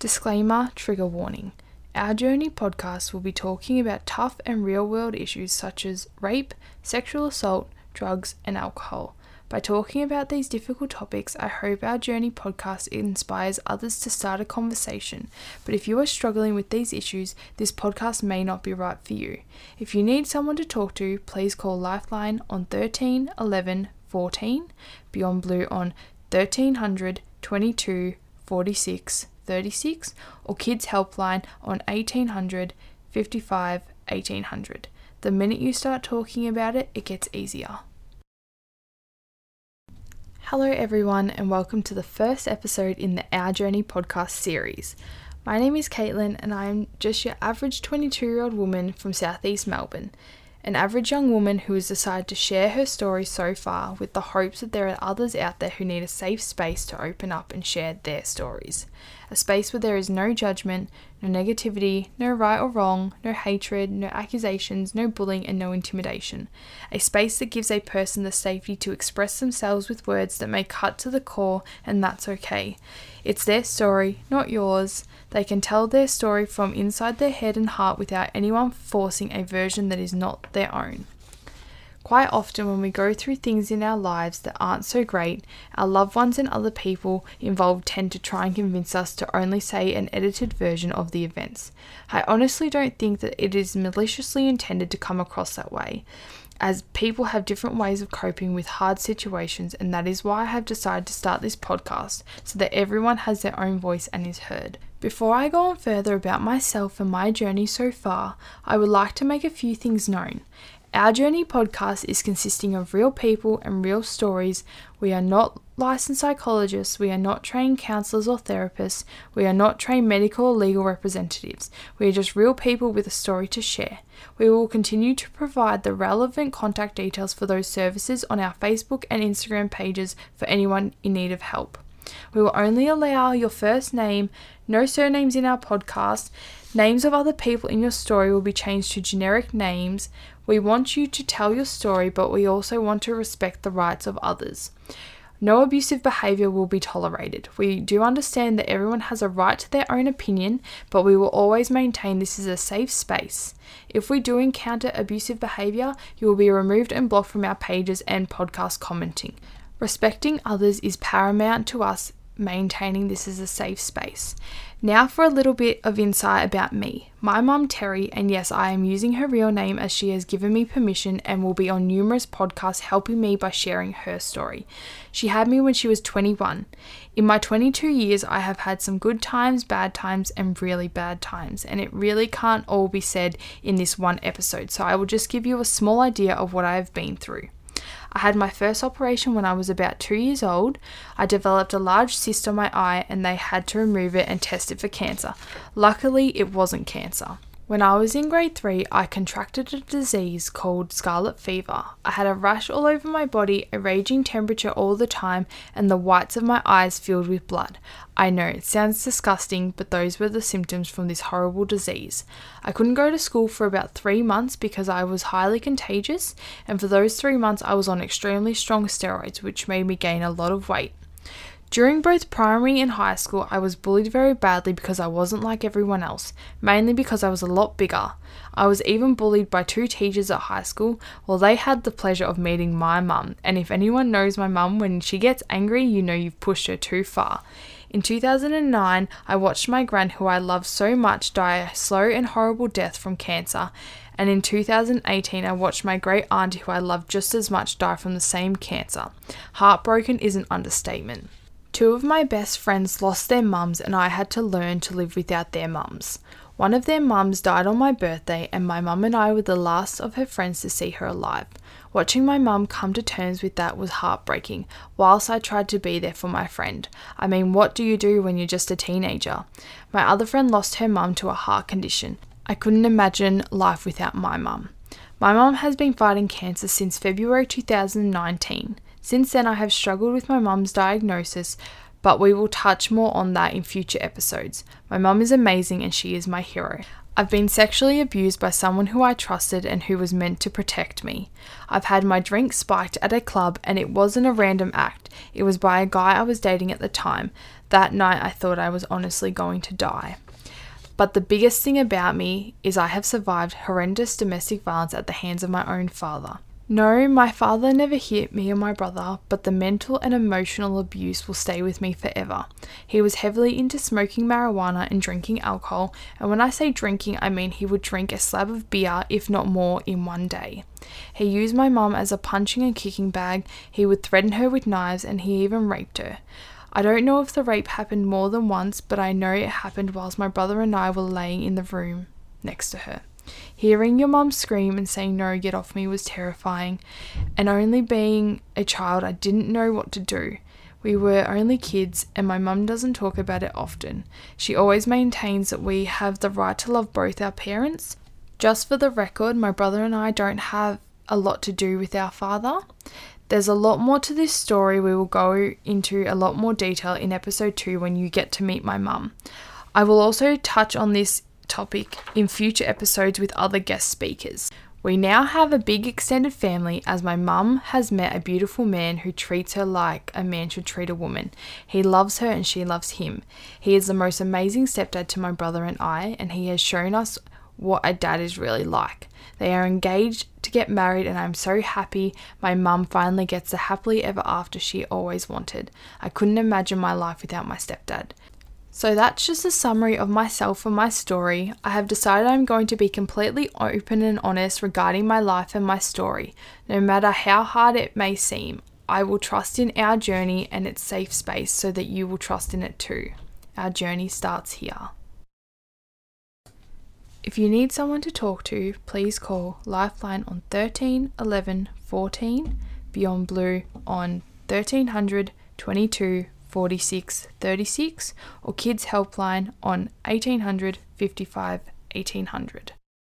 Disclaimer Trigger Warning. Our Journey podcast will be talking about tough and real world issues such as rape, sexual assault, drugs, and alcohol. By talking about these difficult topics, I hope our Journey podcast inspires others to start a conversation. But if you are struggling with these issues, this podcast may not be right for you. If you need someone to talk to, please call Lifeline on 13 11 14, Beyond Blue on 1300 22 46 36 or Kids Helpline on 1800 55 1800. The minute you start talking about it, it gets easier. Hello, everyone, and welcome to the first episode in the Our Journey podcast series. My name is Caitlin, and I am just your average 22 year old woman from southeast Melbourne an average young woman who has decided to share her story so far with the hopes that there are others out there who need a safe space to open up and share their stories. A space where there is no judgment, no negativity, no right or wrong, no hatred, no accusations, no bullying, and no intimidation. A space that gives a person the safety to express themselves with words that may cut to the core, and that's okay. It's their story, not yours. They can tell their story from inside their head and heart without anyone forcing a version that is not their own. Quite often, when we go through things in our lives that aren't so great, our loved ones and other people involved tend to try and convince us to only say an edited version of the events. I honestly don't think that it is maliciously intended to come across that way as people have different ways of coping with hard situations, and that is why I have decided to start this podcast so that everyone has their own voice and is heard. Before I go on further about myself and my journey so far, I would like to make a few things known. Our Journey podcast is consisting of real people and real stories. We are not licensed psychologists, we are not trained counselors or therapists, we are not trained medical or legal representatives. We are just real people with a story to share. We will continue to provide the relevant contact details for those services on our Facebook and Instagram pages for anyone in need of help. We will only allow your first name, no surnames in our podcast. Names of other people in your story will be changed to generic names. We want you to tell your story, but we also want to respect the rights of others. No abusive behaviour will be tolerated. We do understand that everyone has a right to their own opinion, but we will always maintain this is a safe space. If we do encounter abusive behaviour, you will be removed and blocked from our pages and podcast commenting. Respecting others is paramount to us maintaining this as a safe space. Now for a little bit of insight about me. My mum Terry, and yes, I am using her real name as she has given me permission and will be on numerous podcasts helping me by sharing her story. She had me when she was 21. In my 22 years, I have had some good times, bad times, and really bad times, and it really can't all be said in this one episode, so I will just give you a small idea of what I have been through. I had my first operation when I was about two years old. I developed a large cyst on my eye and they had to remove it and test it for cancer. Luckily, it wasn't cancer. When I was in grade 3, I contracted a disease called scarlet fever. I had a rash all over my body, a raging temperature all the time, and the whites of my eyes filled with blood. I know it sounds disgusting, but those were the symptoms from this horrible disease. I couldn't go to school for about three months because I was highly contagious, and for those three months, I was on extremely strong steroids, which made me gain a lot of weight. During both primary and high school, I was bullied very badly because I wasn't like everyone else, mainly because I was a lot bigger. I was even bullied by two teachers at high school, while they had the pleasure of meeting my mum. And if anyone knows my mum, when she gets angry, you know you've pushed her too far. In 2009, I watched my gran, who I love so much, die a slow and horrible death from cancer. And in 2018, I watched my great auntie, who I love just as much, die from the same cancer. Heartbroken is an understatement. Two of my best friends lost their mums, and I had to learn to live without their mums. One of their mums died on my birthday, and my mum and I were the last of her friends to see her alive. Watching my mum come to terms with that was heartbreaking, whilst I tried to be there for my friend. I mean, what do you do when you're just a teenager? My other friend lost her mum to a heart condition. I couldn't imagine life without my mum. My mum has been fighting cancer since February 2019. Since then, I have struggled with my mum's diagnosis, but we will touch more on that in future episodes. My mum is amazing and she is my hero. I've been sexually abused by someone who I trusted and who was meant to protect me. I've had my drink spiked at a club and it wasn't a random act, it was by a guy I was dating at the time. That night, I thought I was honestly going to die. But the biggest thing about me is I have survived horrendous domestic violence at the hands of my own father. No, my father never hit me or my brother, but the mental and emotional abuse will stay with me forever. He was heavily into smoking marijuana and drinking alcohol, and when I say drinking, I mean he would drink a slab of beer, if not more, in one day. He used my mum as a punching and kicking bag, he would threaten her with knives, and he even raped her. I don't know if the rape happened more than once, but I know it happened whilst my brother and I were laying in the room next to her. Hearing your mum scream and saying no, get off me was terrifying, and only being a child, I didn't know what to do. We were only kids, and my mum doesn't talk about it often. She always maintains that we have the right to love both our parents. Just for the record, my brother and I don't have a lot to do with our father. There's a lot more to this story. We will go into a lot more detail in episode 2 when you get to meet my mum. I will also touch on this topic in future episodes with other guest speakers. We now have a big extended family as my mum has met a beautiful man who treats her like a man should treat a woman. He loves her and she loves him. He is the most amazing stepdad to my brother and I, and he has shown us what a dad is really like. They are engaged to get married, and I'm so happy my mum finally gets the happily ever after she always wanted. I couldn't imagine my life without my stepdad. So that's just a summary of myself and my story. I have decided I'm going to be completely open and honest regarding my life and my story. No matter how hard it may seem, I will trust in our journey and its safe space so that you will trust in it too. Our journey starts here. If you need someone to talk to, please call Lifeline on 13 11 14, Beyond Blue on 1300 22 46 36 or Kids Helpline on 1800 55 1800.